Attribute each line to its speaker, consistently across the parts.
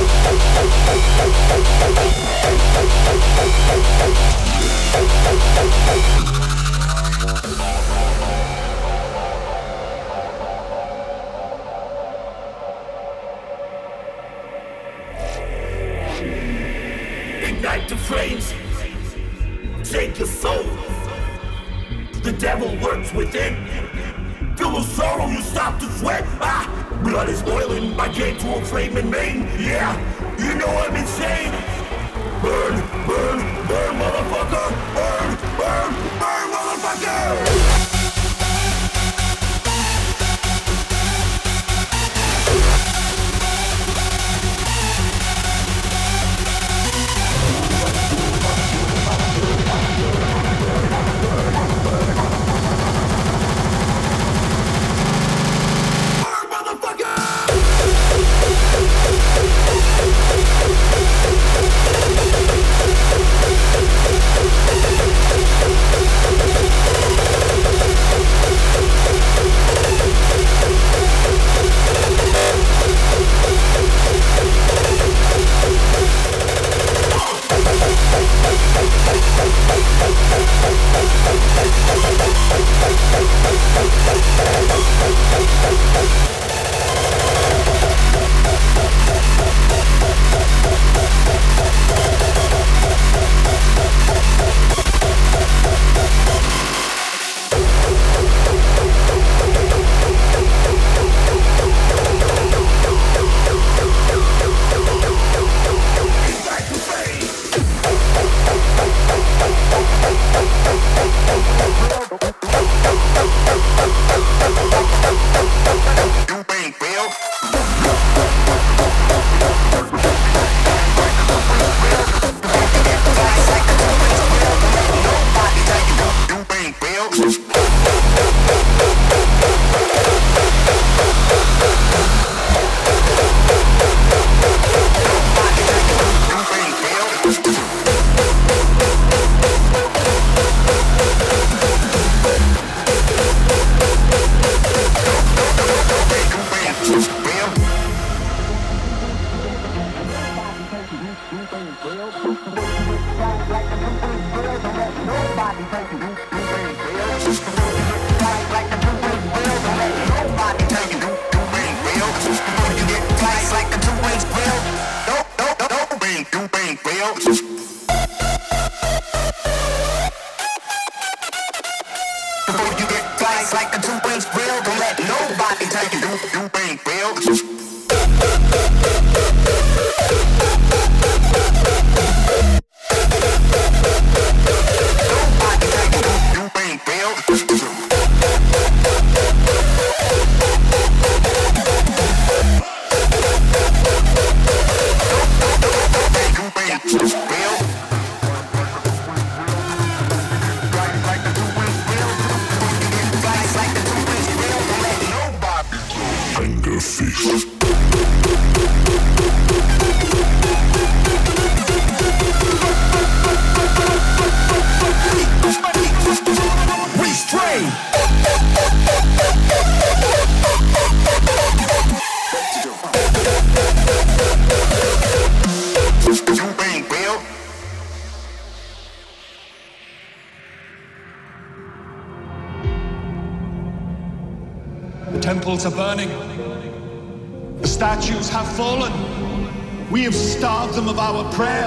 Speaker 1: Thank you.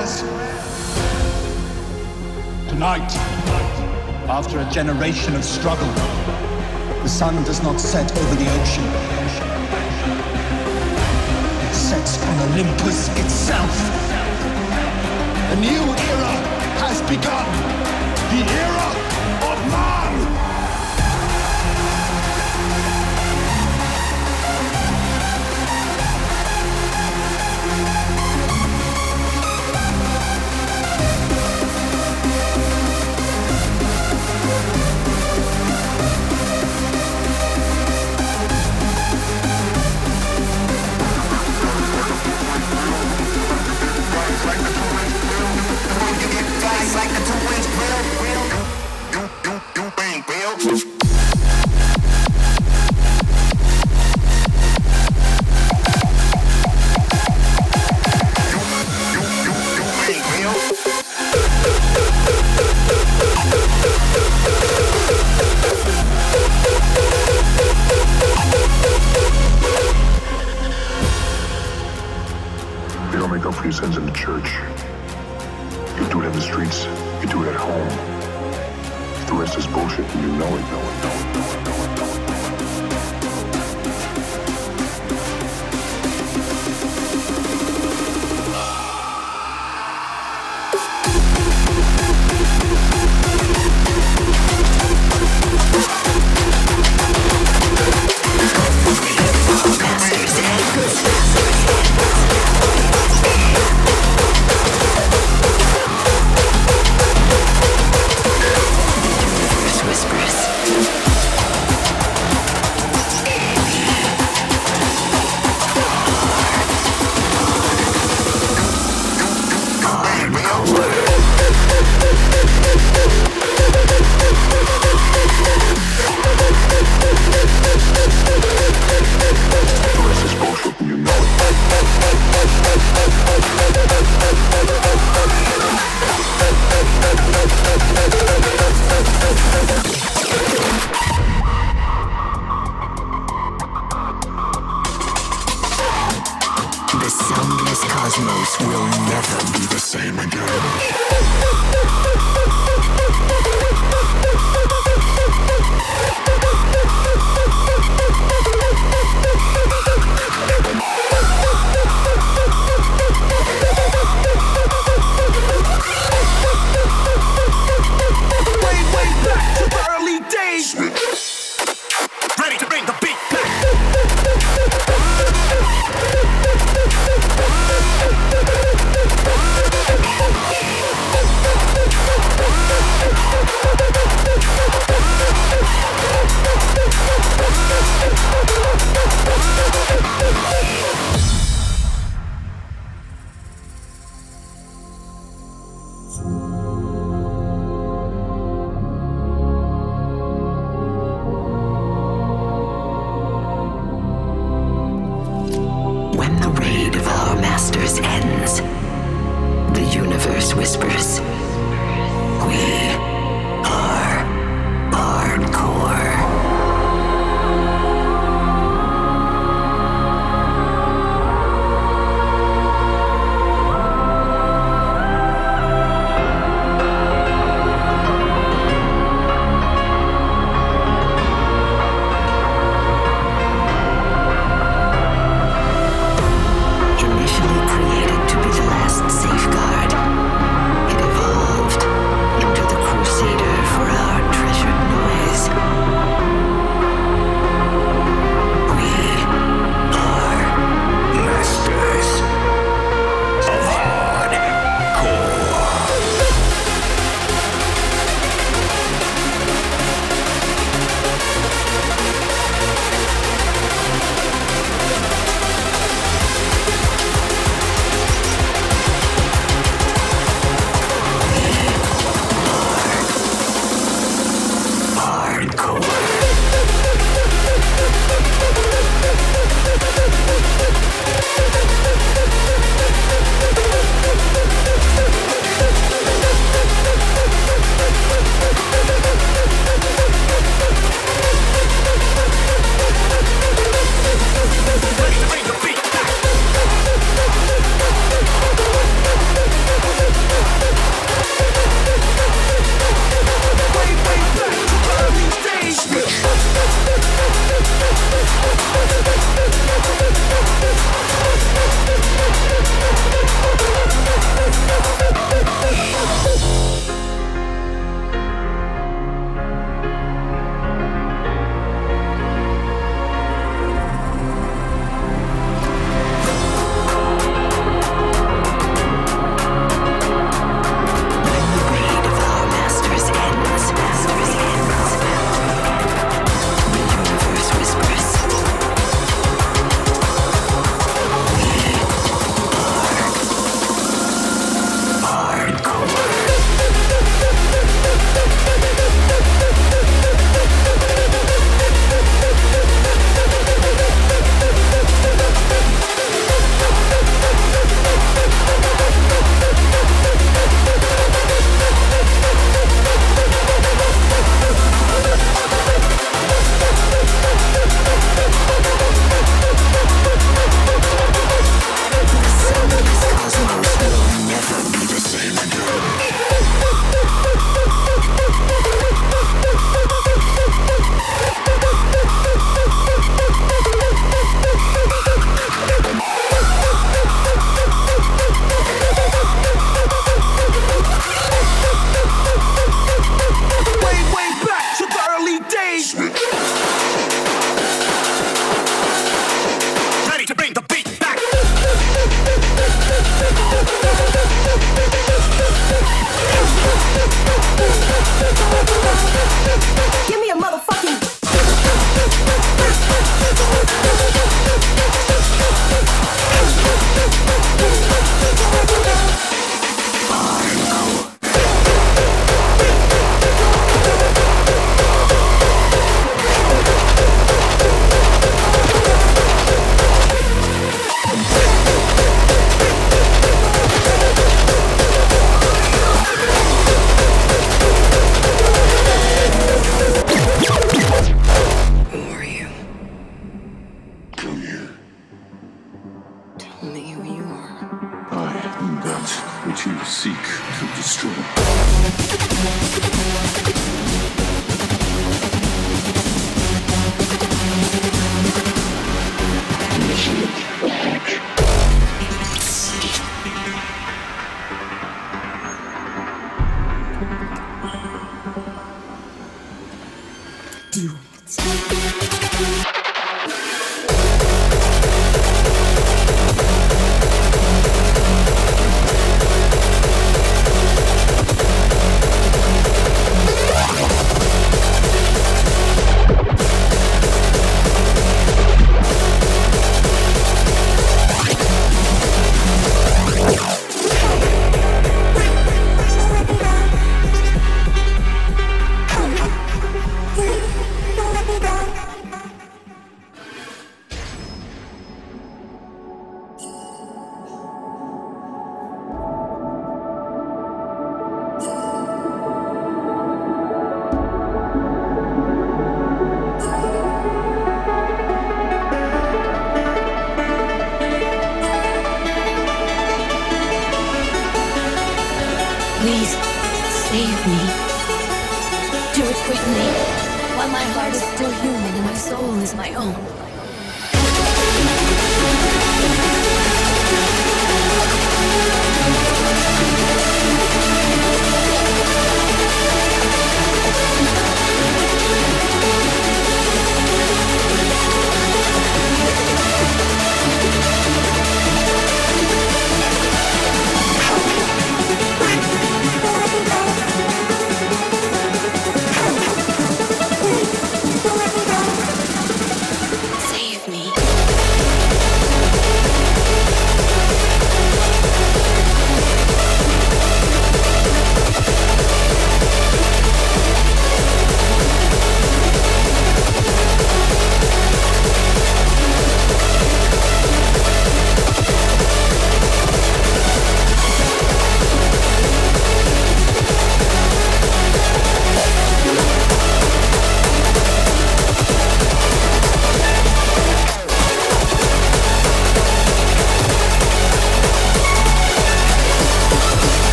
Speaker 2: prayers. Tonight, after a generation of struggle, the sun does not set over the ocean. It sets on Olympus itself. A new era has begun. The era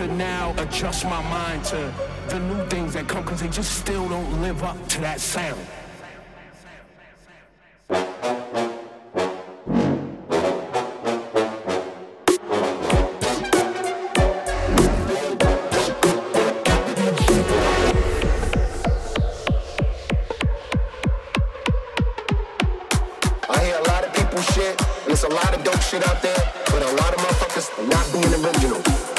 Speaker 3: to
Speaker 4: now adjust my mind to the new things that come because they just still don't live up to that sound.
Speaker 5: shit, and it's a lot of dope shit out there, but a lot of motherfuckers not being original.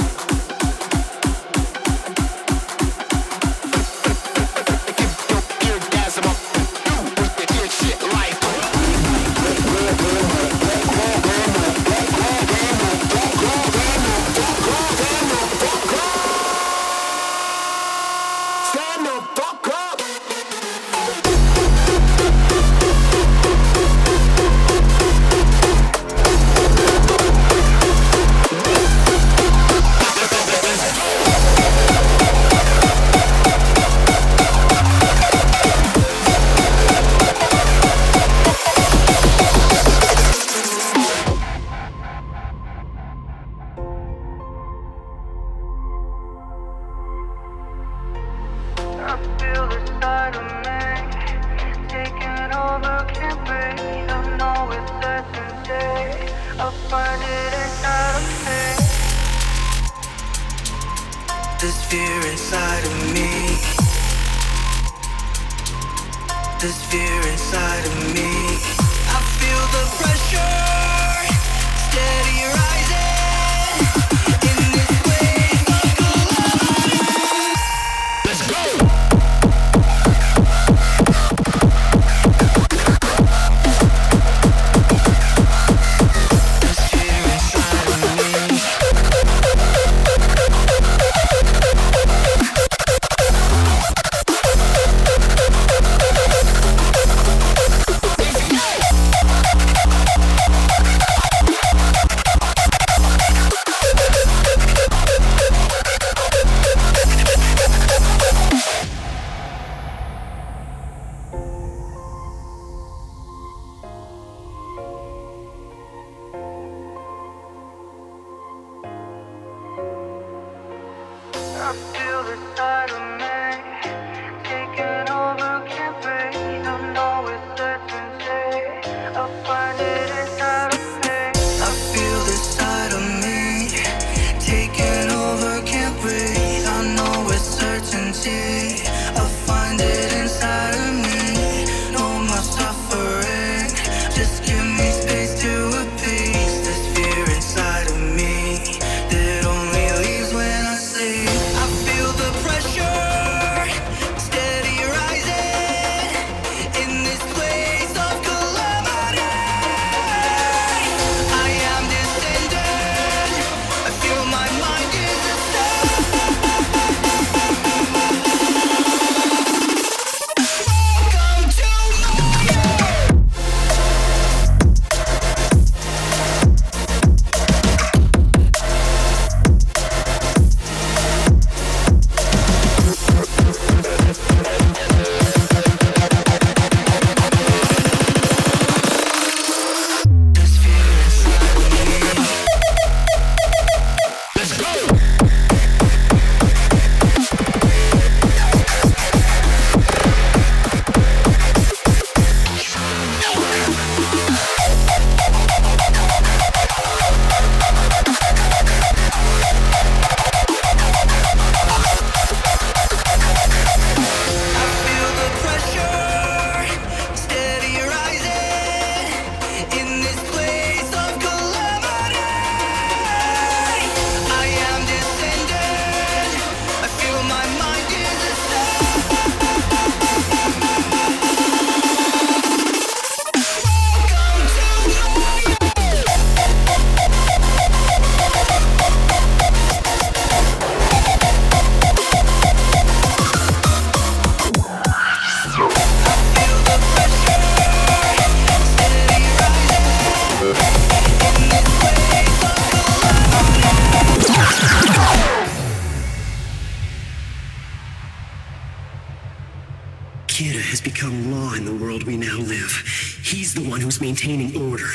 Speaker 5: Maintaining order.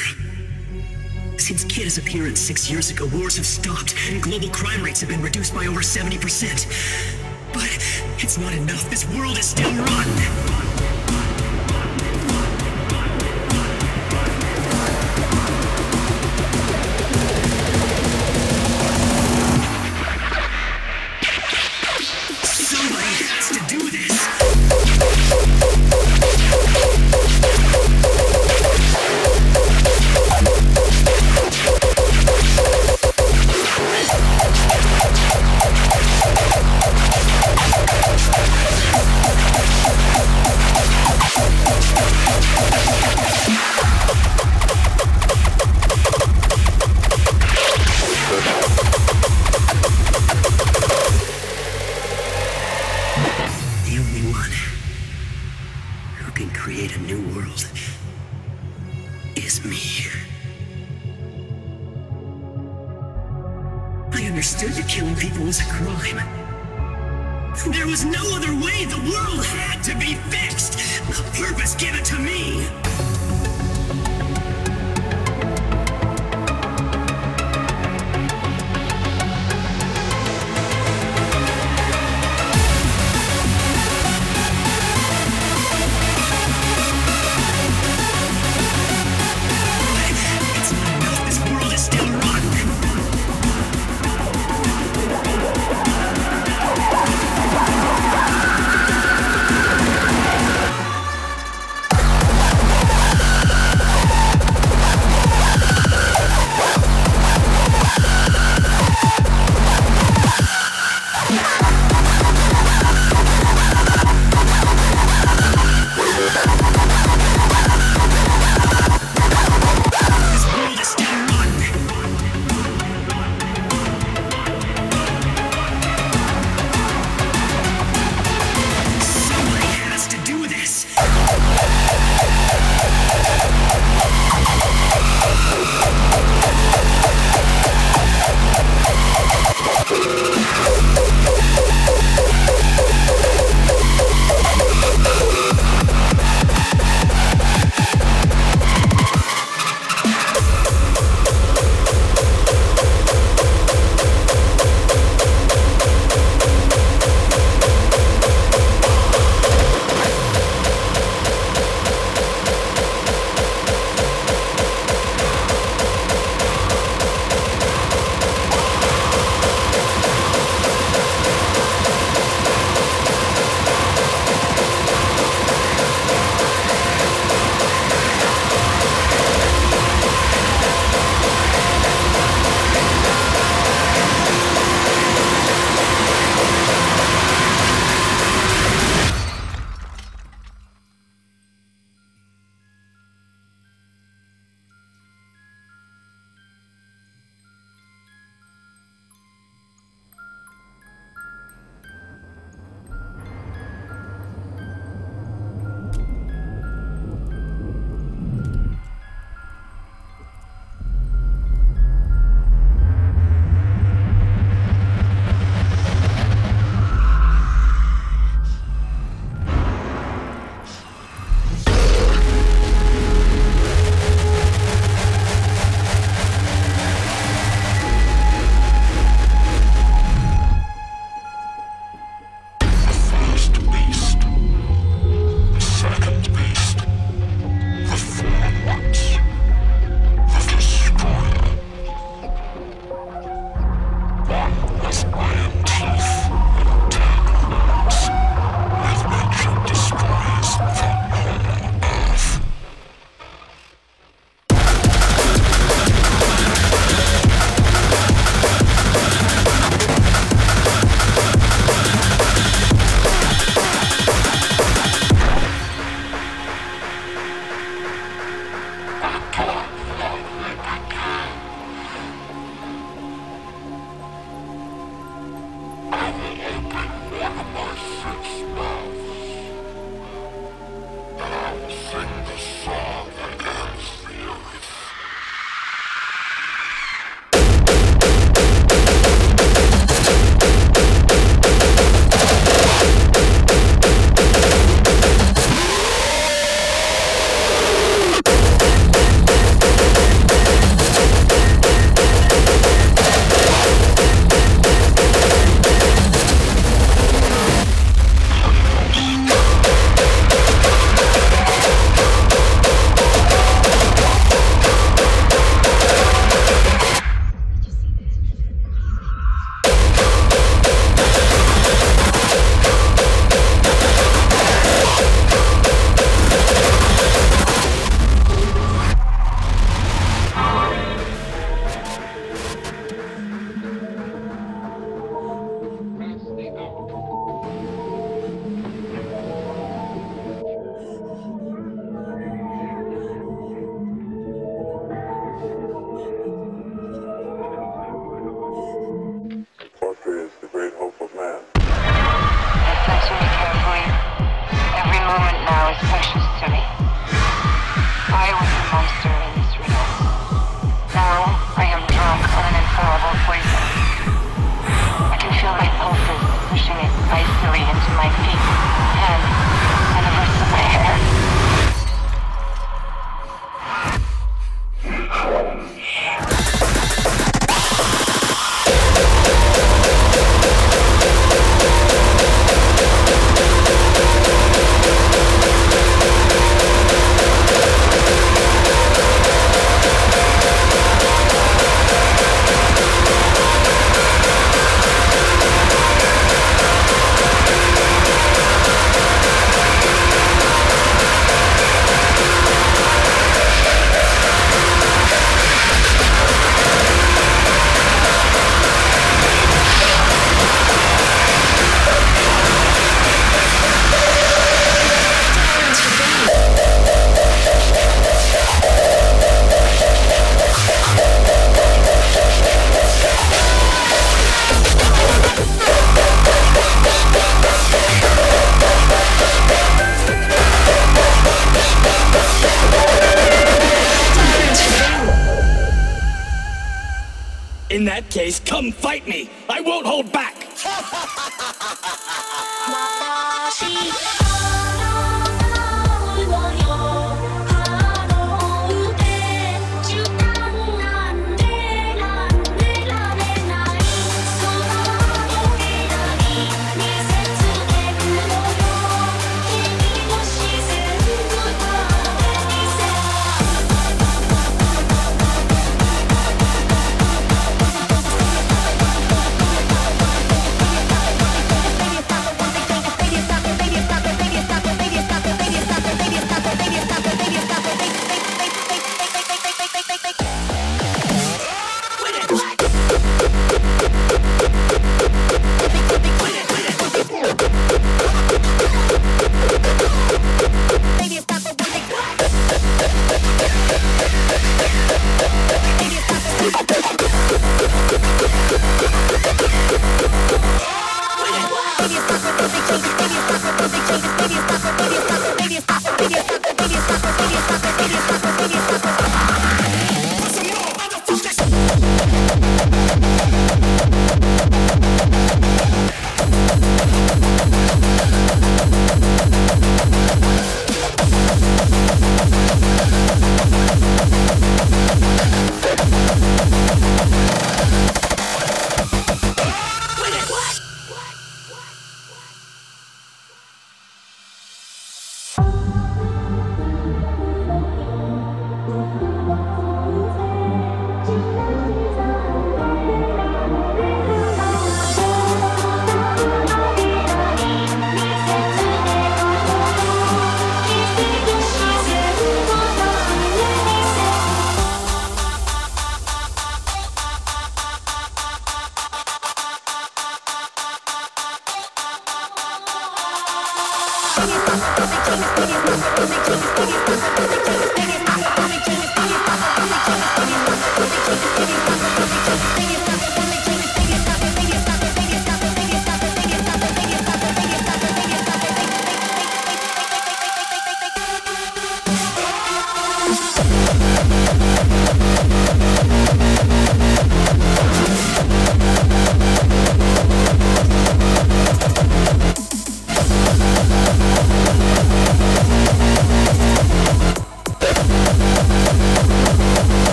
Speaker 5: Since Kid's appearance six years ago, wars have stopped, and global crime rates have been reduced by over 70%. But it's not enough. This world is still rotten.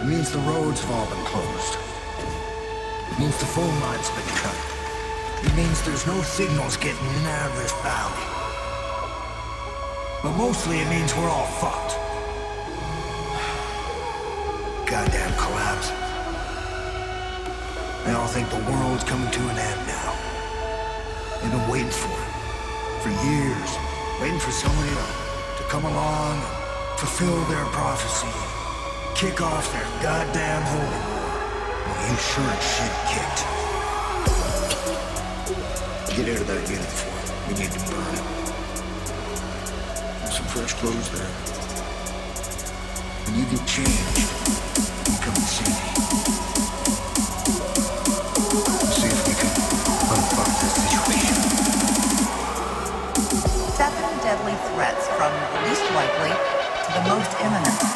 Speaker 5: It means the road's have all been closed. It means the phone line's been cut. It means there's no signals getting in out of this valley. But mostly it means we're all fucked. Goddamn collapse. They all think the world's coming to an end now. They've been waiting for it. For
Speaker 6: years. Waiting for somebody to, to come along and fulfill their prophecy kick
Speaker 7: off their goddamn holy war. Well, you sure as shit kicked.
Speaker 6: Get out of that uniform. We need to burn it. Some fresh clothes there. When you get changed, you come and see me. See if we can unfuck this situation.
Speaker 8: Seven deadly threats from least likely to the most imminent.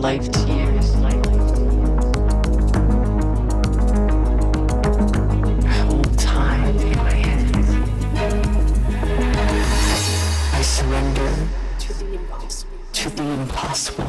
Speaker 9: Life to years. I hold time in my hands. I surrender to the impossible.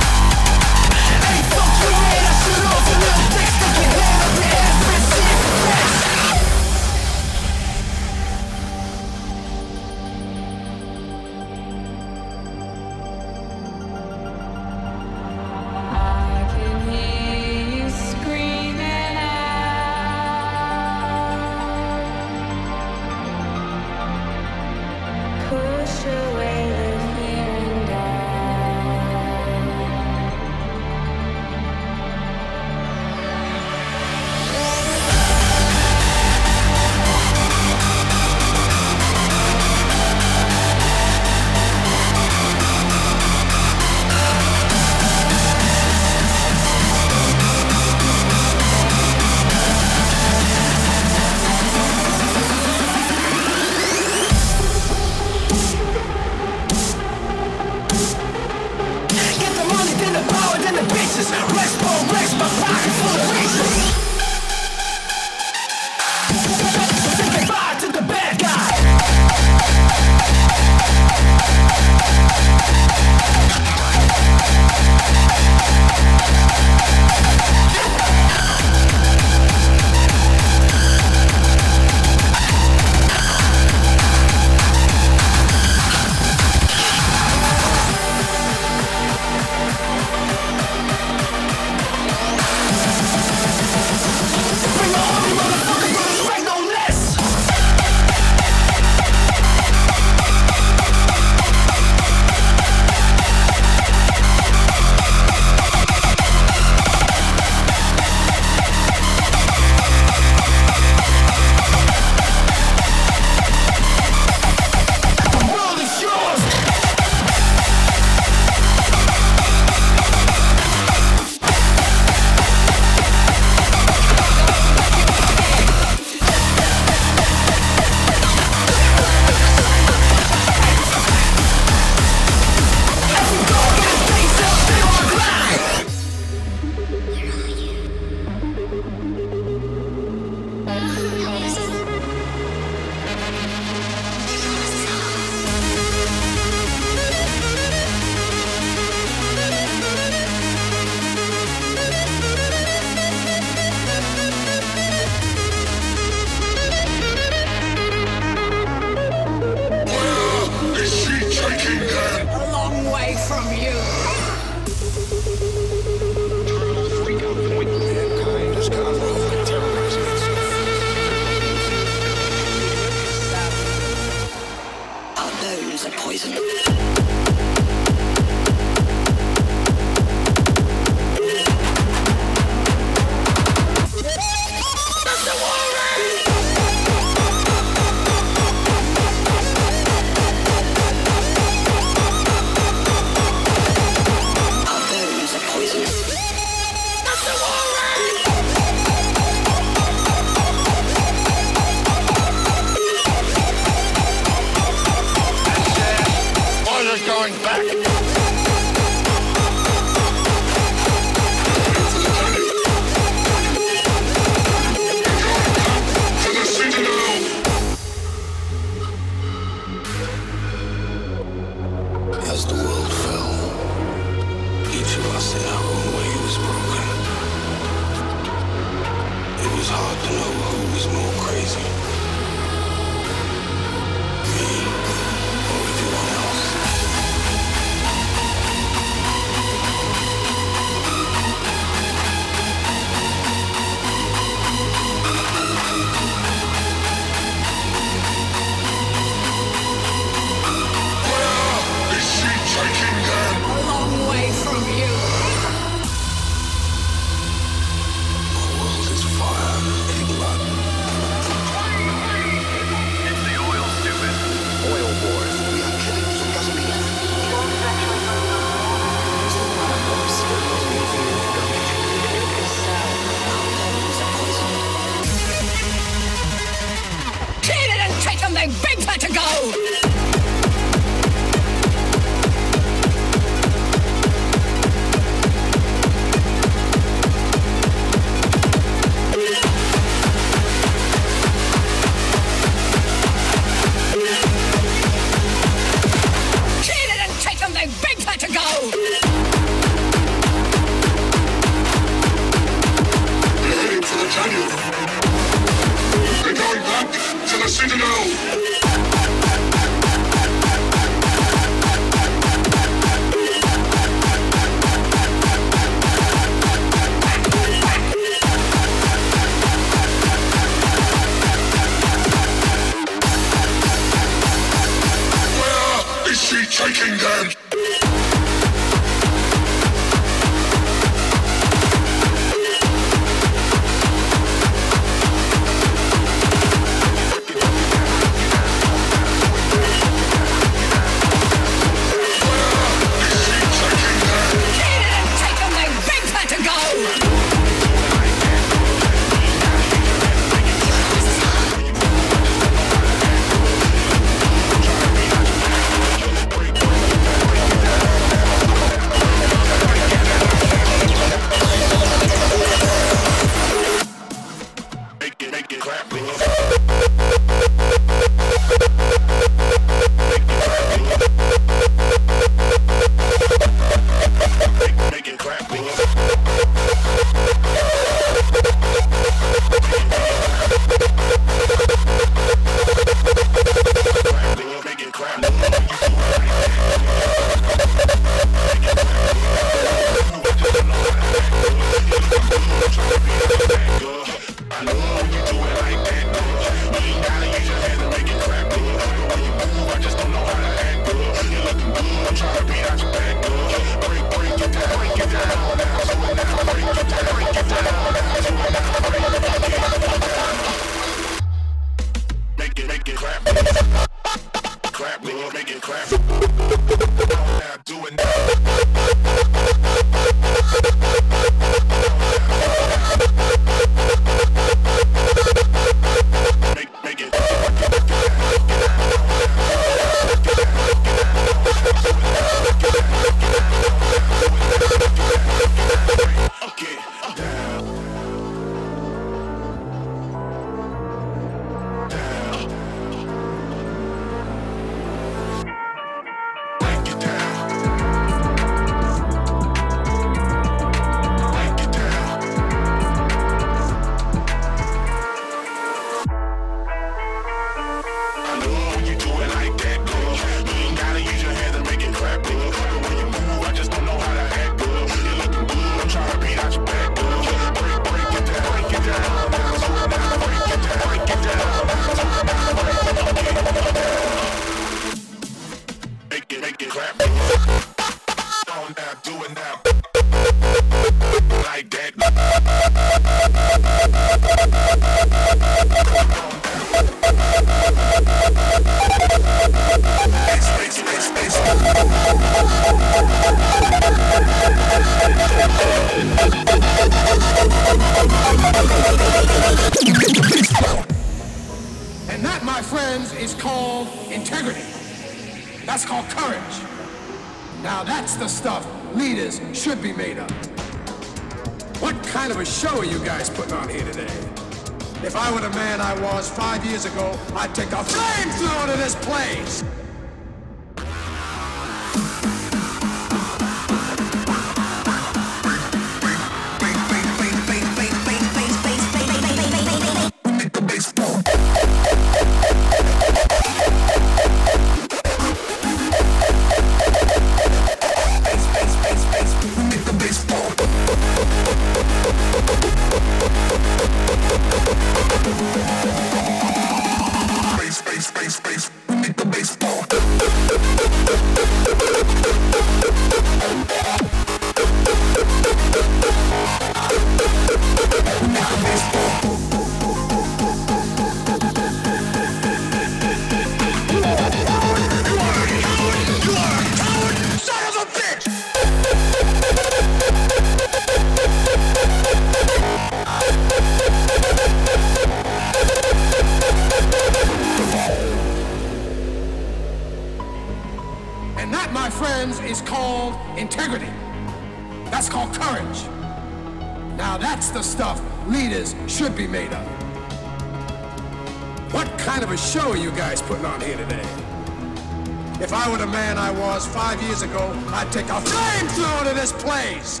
Speaker 10: five years ago, I'd take a flamethrower to this place!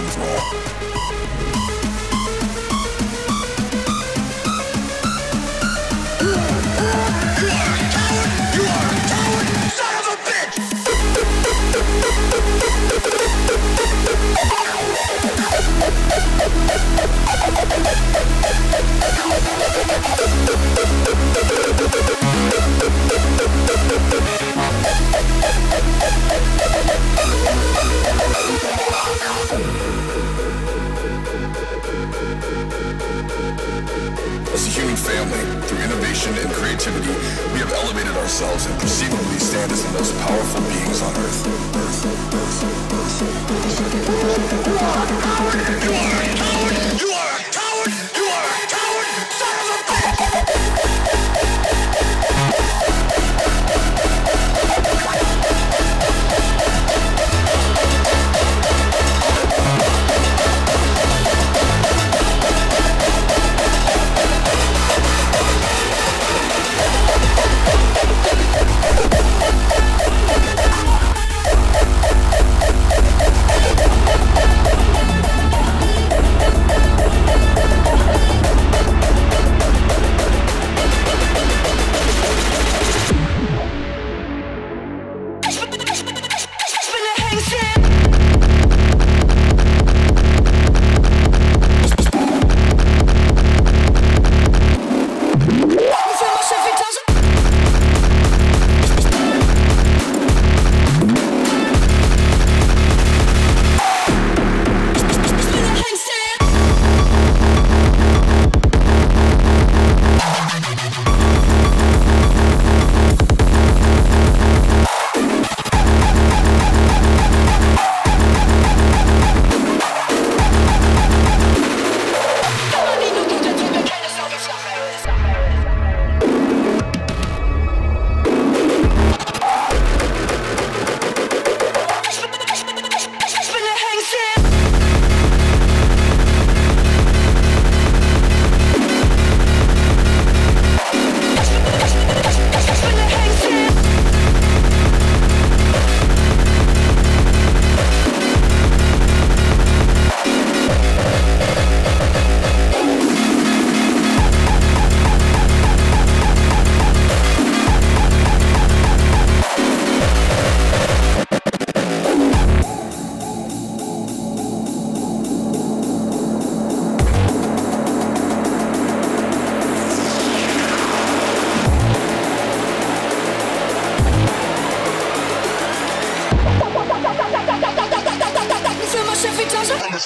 Speaker 11: comes now.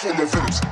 Speaker 11: full of venom's.